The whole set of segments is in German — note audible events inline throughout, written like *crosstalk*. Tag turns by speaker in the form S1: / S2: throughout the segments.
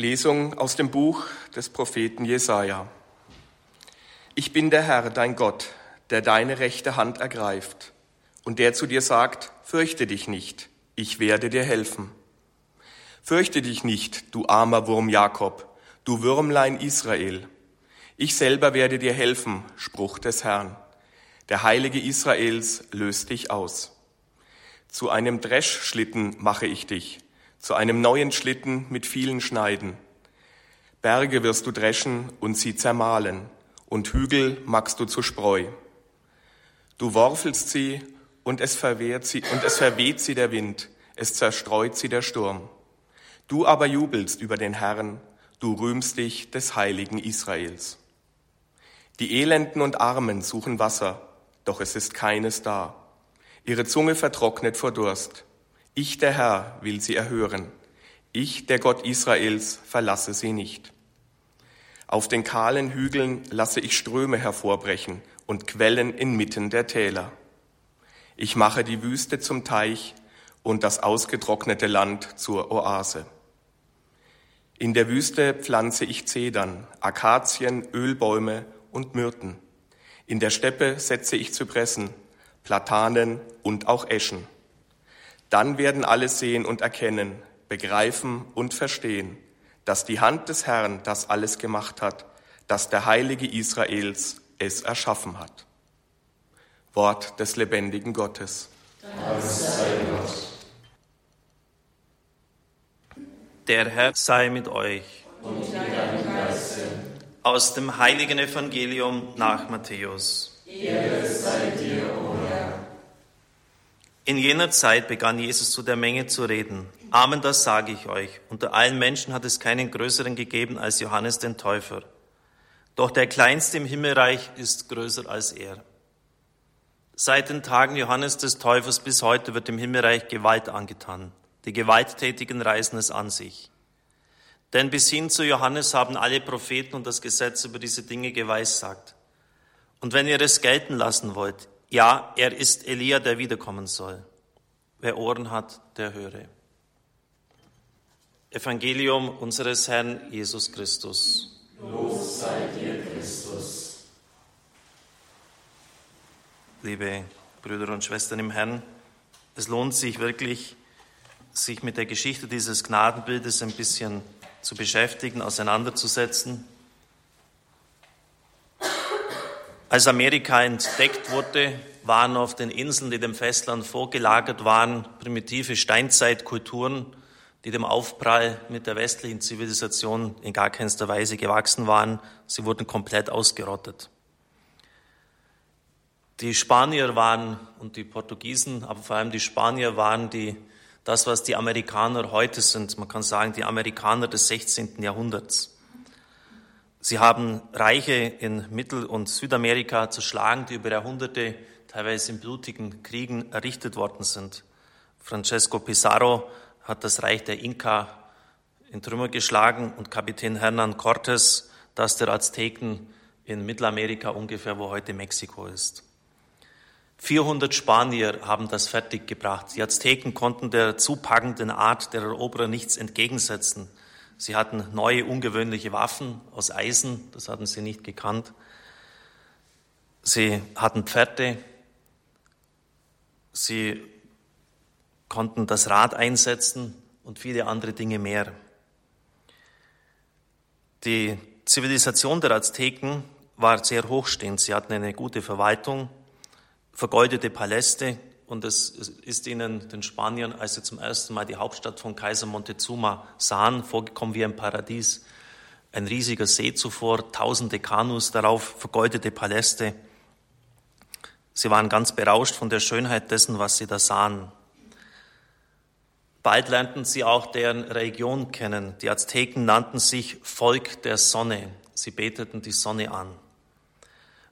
S1: Lesung aus dem Buch des Propheten Jesaja. Ich bin der Herr, dein Gott, der deine rechte Hand ergreift und der zu dir sagt, fürchte dich nicht, ich werde dir helfen. Fürchte dich nicht, du armer Wurm Jakob, du Würmlein Israel. Ich selber werde dir helfen, Spruch des Herrn. Der Heilige Israels löst dich aus. Zu einem Dreschschlitten mache ich dich, zu einem neuen Schlitten mit vielen Schneiden. Berge wirst du dreschen und sie zermahlen, und Hügel magst du zu Spreu. Du worfelst sie und es verwehrt sie, und es verweht sie der Wind, es zerstreut sie der Sturm. Du aber jubelst über den Herrn, du rühmst dich des heiligen Israels. Die Elenden und Armen suchen Wasser, doch es ist keines da. Ihre Zunge vertrocknet vor Durst. Ich, der Herr, will sie erhören. Ich, der Gott Israels, verlasse sie nicht. Auf den kahlen Hügeln lasse ich Ströme hervorbrechen und Quellen inmitten der Täler. Ich mache die Wüste zum Teich und das ausgetrocknete Land zur Oase. In der Wüste pflanze ich Zedern, Akazien, Ölbäume und Myrten. In der Steppe setze ich Zypressen, Platanen und auch Eschen. Dann werden alle sehen und erkennen, begreifen und verstehen, dass die Hand des Herrn das alles gemacht hat, dass der Heilige Israels es erschaffen hat. Wort des lebendigen Gottes.
S2: Der Herr sei mit euch. Und mit deinem Geiste. Aus dem heiligen Evangelium nach Matthäus. Ehre sei dir, o. In jener Zeit begann Jesus zu der Menge zu reden. Amen, das sage ich euch. Unter allen Menschen hat es keinen größeren gegeben als Johannes den Täufer. Doch der Kleinste im Himmelreich ist größer als er. Seit den Tagen Johannes des Täufers bis heute wird dem Himmelreich Gewalt angetan. Die Gewalttätigen reißen es an sich. Denn bis hin zu Johannes haben alle Propheten und das Gesetz über diese Dinge geweissagt. Und wenn ihr es gelten lassen wollt, ja, er ist Elia, der wiederkommen soll. Wer Ohren hat, der höre. Evangelium unseres Herrn Jesus Christus.
S3: Los sei dir, Christus.
S2: Liebe Brüder und Schwestern im Herrn, es lohnt sich wirklich, sich mit der Geschichte dieses Gnadenbildes ein bisschen zu beschäftigen, auseinanderzusetzen. Als Amerika entdeckt wurde, waren auf den Inseln, die dem Festland vorgelagert waren, primitive Steinzeitkulturen, die dem Aufprall mit der westlichen Zivilisation in gar keinster Weise gewachsen waren. Sie wurden komplett ausgerottet. Die Spanier waren und die Portugiesen, aber vor allem die Spanier waren die, das, was die Amerikaner heute sind. Man kann sagen, die Amerikaner des 16. Jahrhunderts. Sie haben Reiche in Mittel- und Südamerika zerschlagen, die über Jahrhunderte teilweise in blutigen Kriegen errichtet worden sind. Francesco Pizarro hat das Reich der Inka in Trümmer geschlagen und Kapitän Hernan Cortés das der Azteken in Mittelamerika ungefähr, wo heute Mexiko ist. 400 Spanier haben das fertiggebracht. Die Azteken konnten der zupackenden Art der Eroberer nichts entgegensetzen. Sie hatten neue, ungewöhnliche Waffen aus Eisen, das hatten sie nicht gekannt. Sie hatten Pferde, sie konnten das Rad einsetzen und viele andere Dinge mehr. Die Zivilisation der Azteken war sehr hochstehend. Sie hatten eine gute Verwaltung, vergoldete Paläste, und es ist ihnen, den Spaniern, als sie zum ersten Mal die Hauptstadt von Kaiser Montezuma sahen, vorgekommen wie ein Paradies. Ein riesiger See zuvor, tausende Kanus darauf, vergoldete Paläste. Sie waren ganz berauscht von der Schönheit dessen, was sie da sahen. Bald lernten sie auch deren Religion kennen. Die Azteken nannten sich Volk der Sonne. Sie beteten die Sonne an.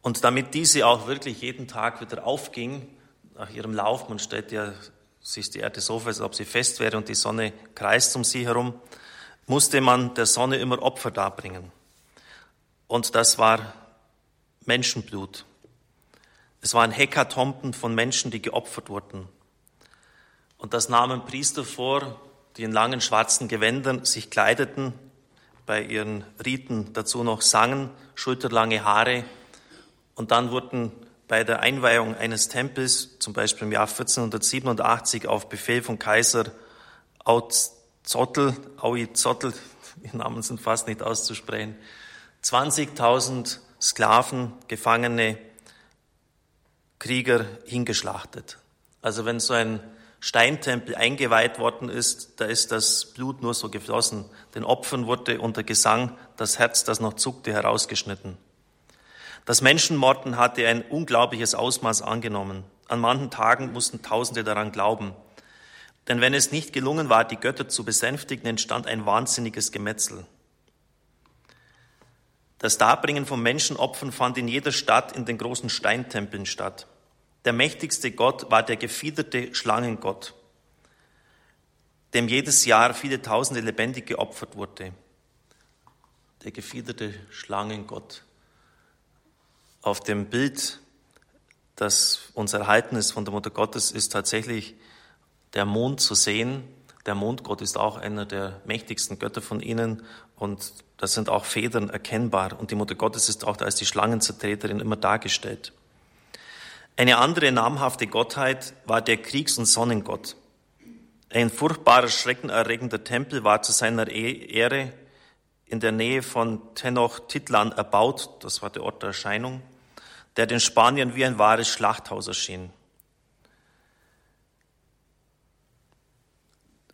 S2: Und damit diese auch wirklich jeden Tag wieder aufging, nach ihrem Lauf, man stellt ja sich die Erde so vor, als ob sie fest wäre und die Sonne kreist um sie herum, musste man der Sonne immer Opfer darbringen. Und das war Menschenblut. Es waren Hekatomben von Menschen, die geopfert wurden. Und das nahmen Priester vor, die in langen schwarzen Gewändern sich kleideten bei ihren Riten dazu noch sangen, schulterlange Haare. Und dann wurden bei der Einweihung eines Tempels, zum Beispiel im Jahr 1487 auf Befehl von Kaiser Auzottel, Auizottel, *laughs* die Namen sind fast nicht auszusprechen, 20.000 Sklaven, Gefangene, Krieger hingeschlachtet. Also wenn so ein Steintempel eingeweiht worden ist, da ist das Blut nur so geflossen. Den Opfern wurde unter Gesang das Herz, das noch zuckte, herausgeschnitten. Das Menschenmorden hatte ein unglaubliches Ausmaß angenommen. An manchen Tagen mussten Tausende daran glauben. Denn wenn es nicht gelungen war, die Götter zu besänftigen, entstand ein wahnsinniges Gemetzel. Das Darbringen von Menschenopfern fand in jeder Stadt in den großen Steintempeln statt. Der mächtigste Gott war der gefiederte Schlangengott, dem jedes Jahr viele Tausende lebendig geopfert wurde. Der gefiederte Schlangengott. Auf dem Bild, das uns erhalten ist von der Mutter Gottes, ist tatsächlich der Mond zu sehen. Der Mondgott ist auch einer der mächtigsten Götter von ihnen und da sind auch Federn erkennbar. Und die Mutter Gottes ist auch als die Schlangenzertreterin immer dargestellt. Eine andere namhafte Gottheit war der Kriegs- und Sonnengott. Ein furchtbarer, schreckenerregender Tempel war zu seiner e- Ehre in der Nähe von Tenochtitlan erbaut, das war der Ort der Erscheinung, der den Spaniern wie ein wahres Schlachthaus erschien.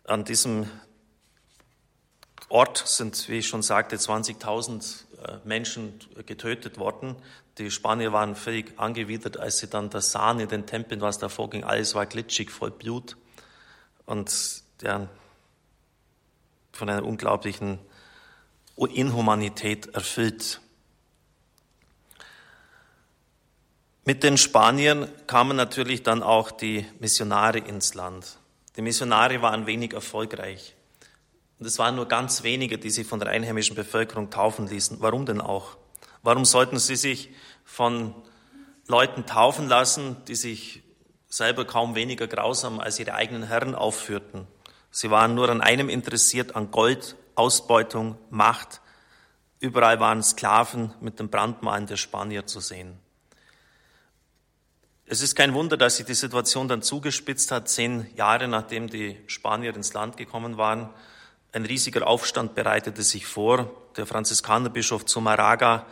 S2: An diesem Ort sind, wie ich schon sagte, 20.000 äh, Menschen getötet worden. Die Spanier waren völlig angewidert, als sie dann das sahen in den Tempeln, was da vorging. Alles war glitschig, voll Blut und ja, von einer unglaublichen Inhumanität erfüllt. Mit den Spaniern kamen natürlich dann auch die Missionare ins Land. Die Missionare waren wenig erfolgreich. Und es waren nur ganz wenige, die sich von der einheimischen Bevölkerung taufen ließen. Warum denn auch? Warum sollten sie sich von Leuten taufen lassen, die sich selber kaum weniger grausam als ihre eigenen Herren aufführten? Sie waren nur an einem interessiert, an Gold, Ausbeutung, Macht. Überall waren Sklaven mit dem Brandmalen der Spanier zu sehen. Es ist kein Wunder, dass sich die Situation dann zugespitzt hat, zehn Jahre nachdem die Spanier ins Land gekommen waren. Ein riesiger Aufstand bereitete sich vor. Der Franziskanerbischof Zumaraga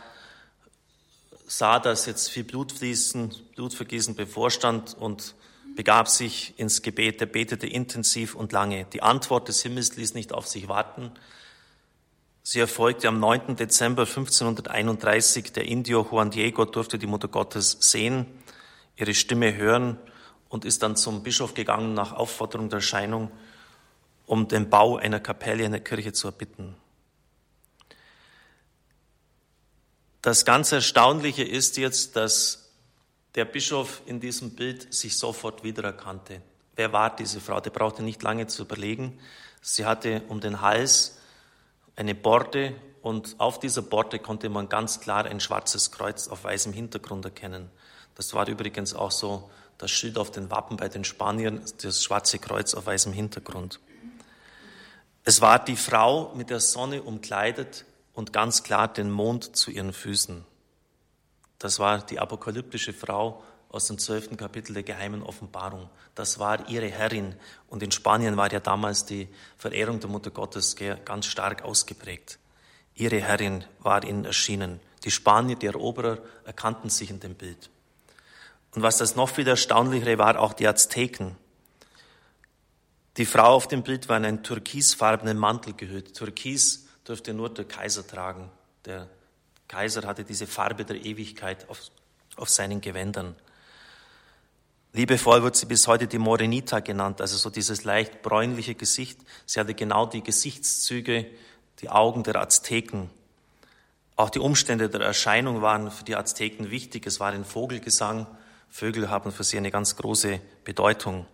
S2: sah, dass jetzt viel Blutfließen, Blutvergießen bevorstand und begab sich ins Gebet. Er betete intensiv und lange. Die Antwort des Himmels ließ nicht auf sich warten. Sie erfolgte am 9. Dezember 1531. Der Indio Juan Diego durfte die Mutter Gottes sehen, ihre Stimme hören und ist dann zum Bischof gegangen nach Aufforderung der Erscheinung um den Bau einer Kapelle in der Kirche zu erbitten. Das ganz Erstaunliche ist jetzt, dass der Bischof in diesem Bild sich sofort wiedererkannte. Wer war diese Frau? Der brauchte nicht lange zu überlegen. Sie hatte um den Hals eine Borde und auf dieser Borde konnte man ganz klar ein schwarzes Kreuz auf weißem Hintergrund erkennen. Das war übrigens auch so das Schild auf den Wappen bei den Spaniern, das schwarze Kreuz auf weißem Hintergrund. Es war die Frau mit der Sonne umkleidet und ganz klar den Mond zu ihren Füßen. Das war die apokalyptische Frau aus dem zwölften Kapitel der geheimen Offenbarung. Das war ihre Herrin. Und in Spanien war ja damals die Verehrung der Mutter Gottes ganz stark ausgeprägt. Ihre Herrin war ihnen erschienen. Die Spanier, die Eroberer, erkannten sich in dem Bild. Und was das noch viel erstaunlichere war, auch die Azteken. Die Frau auf dem Bild war in einen türkisfarbenen Mantel gehüllt. Türkis durfte nur der Kaiser tragen. Der Kaiser hatte diese Farbe der Ewigkeit auf, auf seinen Gewändern. Liebevoll wird sie bis heute die Morenita genannt, also so dieses leicht bräunliche Gesicht. Sie hatte genau die Gesichtszüge, die Augen der Azteken. Auch die Umstände der Erscheinung waren für die Azteken wichtig. Es war ein Vogelgesang. Vögel haben für sie eine ganz große Bedeutung.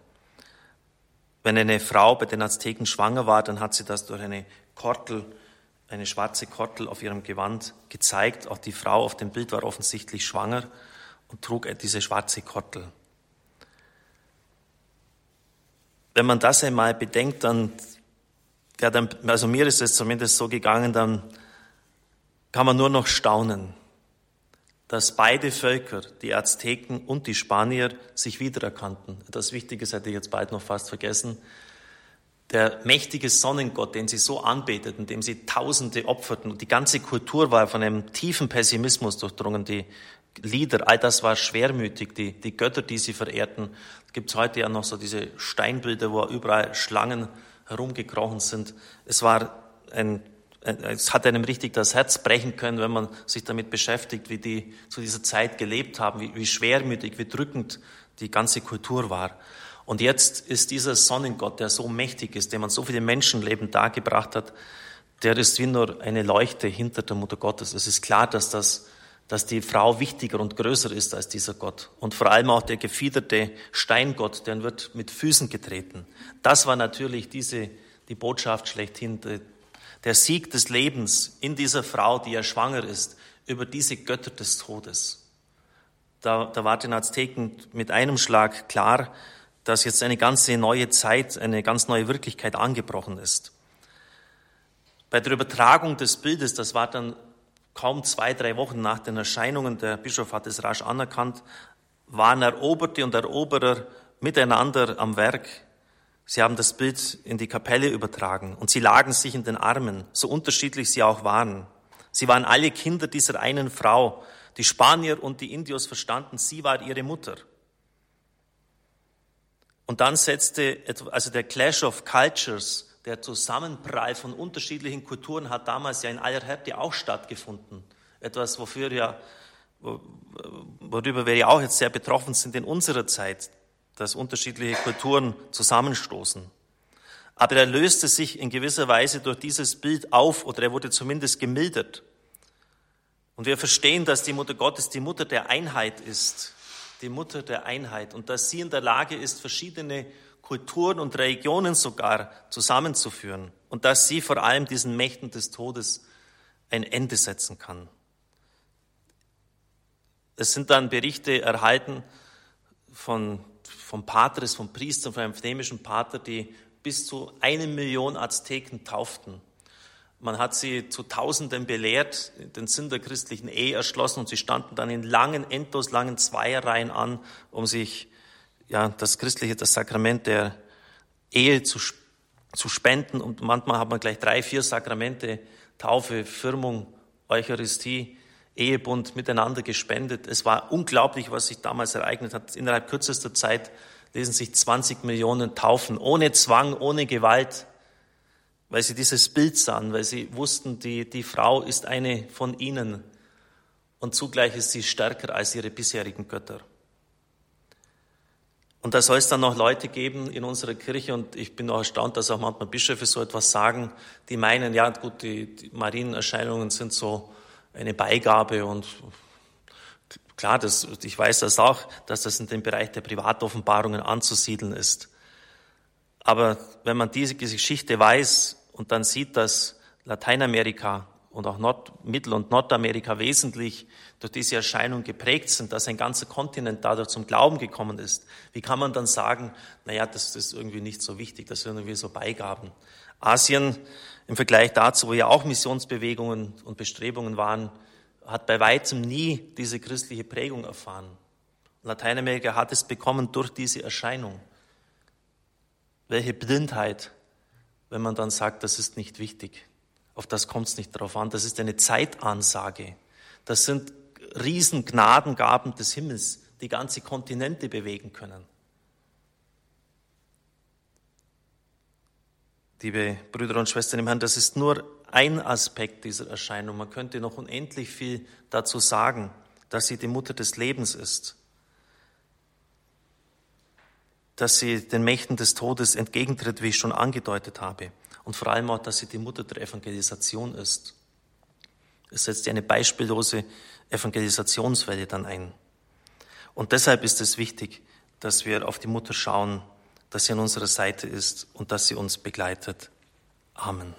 S2: Wenn eine Frau bei den Azteken schwanger war, dann hat sie das durch eine Kortel, eine schwarze Kortel auf ihrem Gewand gezeigt. Auch die Frau auf dem Bild war offensichtlich schwanger und trug diese schwarze Kortel. Wenn man das einmal bedenkt, dann ja, dann, also mir ist es zumindest so gegangen, dann kann man nur noch staunen, dass beide Völker, die Azteken und die Spanier, sich wiedererkannten. Das Wichtiges hätte ich jetzt bald noch fast vergessen. Der mächtige Sonnengott, den sie so anbeteten, dem sie Tausende opferten, und die ganze Kultur war von einem tiefen Pessimismus durchdrungen. Die Lieder, all das war schwermütig. Die, die Götter, die sie verehrten, gibt es heute ja noch so diese Steinbilder, wo überall Schlangen herumgekrochen sind. Es war ein, es hat einem richtig das Herz brechen können, wenn man sich damit beschäftigt, wie die zu dieser Zeit gelebt haben, wie, wie schwermütig, wie drückend die ganze Kultur war. Und jetzt ist dieser Sonnengott, der so mächtig ist, den man so viele Menschenleben dargebracht hat, der ist wie nur eine Leuchte hinter der Mutter Gottes. Es ist klar, dass das dass die Frau wichtiger und größer ist als dieser Gott. Und vor allem auch der gefiederte Steingott, der wird mit Füßen getreten. Das war natürlich diese, die Botschaft schlechthin, der Sieg des Lebens in dieser Frau, die ja schwanger ist, über diese Götter des Todes. Da, da war den Azteken mit einem Schlag klar, dass jetzt eine ganze neue Zeit, eine ganz neue Wirklichkeit angebrochen ist. Bei der Übertragung des Bildes, das war dann kaum zwei, drei Wochen nach den Erscheinungen, der Bischof hat es rasch anerkannt, waren Eroberte und Eroberer miteinander am Werk. Sie haben das Bild in die Kapelle übertragen und sie lagen sich in den Armen, so unterschiedlich sie auch waren. Sie waren alle Kinder dieser einen Frau. Die Spanier und die Indios verstanden, sie war ihre Mutter. Und dann setzte also der Clash of Cultures der Zusammenprall von unterschiedlichen Kulturen hat damals ja in aller Härte auch stattgefunden. Etwas, wofür ja, worüber wir ja auch jetzt sehr betroffen sind in unserer Zeit, dass unterschiedliche Kulturen zusammenstoßen. Aber er löste sich in gewisser Weise durch dieses Bild auf oder er wurde zumindest gemildert. Und wir verstehen, dass die Mutter Gottes die Mutter der Einheit ist, die Mutter der Einheit und dass sie in der Lage ist, verschiedene Kulturen und Religionen sogar zusammenzuführen und dass sie vor allem diesen Mächten des Todes ein Ende setzen kann. Es sind dann Berichte erhalten von, vom Patres, vom Priester, von einem flämischen Pater, die bis zu eine Million Azteken tauften. Man hat sie zu Tausenden belehrt, den Sinn der christlichen Ehe erschlossen und sie standen dann in langen, endlos langen Zweierreihen an, um sich ja, das christliche, das Sakrament der Ehe zu, zu spenden. Und manchmal hat man gleich drei, vier Sakramente, Taufe, Firmung, Eucharistie, Ehebund miteinander gespendet. Es war unglaublich, was sich damals ereignet hat. Innerhalb kürzester Zeit lesen sich 20 Millionen Taufen, ohne Zwang, ohne Gewalt, weil sie dieses Bild sahen, weil sie wussten, die, die Frau ist eine von ihnen und zugleich ist sie stärker als ihre bisherigen Götter. Und da soll es dann noch Leute geben in unserer Kirche, und ich bin auch erstaunt, dass auch manchmal Bischöfe so etwas sagen, die meinen, ja gut, die, die Marienerscheinungen sind so eine Beigabe und klar, das, ich weiß das auch, dass das in dem Bereich der Privatoffenbarungen anzusiedeln ist. Aber wenn man diese Geschichte weiß und dann sieht, dass Lateinamerika und auch Nord-, Mittel- und Nordamerika wesentlich durch diese Erscheinung geprägt sind, dass ein ganzer Kontinent dadurch zum Glauben gekommen ist, wie kann man dann sagen, naja, das ist irgendwie nicht so wichtig, das sind irgendwie so Beigaben. Asien im Vergleich dazu, wo ja auch Missionsbewegungen und Bestrebungen waren, hat bei weitem nie diese christliche Prägung erfahren. Lateinamerika hat es bekommen durch diese Erscheinung. Welche Blindheit, wenn man dann sagt, das ist nicht wichtig. Auf das kommt es nicht drauf an. Das ist eine Zeitansage. Das sind Riesengnadengaben des Himmels, die ganze Kontinente bewegen können. Liebe Brüder und Schwestern im Herrn, das ist nur ein Aspekt dieser Erscheinung. Man könnte noch unendlich viel dazu sagen, dass sie die Mutter des Lebens ist, dass sie den Mächten des Todes entgegentritt, wie ich schon angedeutet habe und vor allem auch, dass sie die Mutter der Evangelisation ist. Es setzt eine beispiellose Evangelisationswelle dann ein. Und deshalb ist es wichtig, dass wir auf die Mutter schauen, dass sie an unserer Seite ist und dass sie uns begleitet. Amen.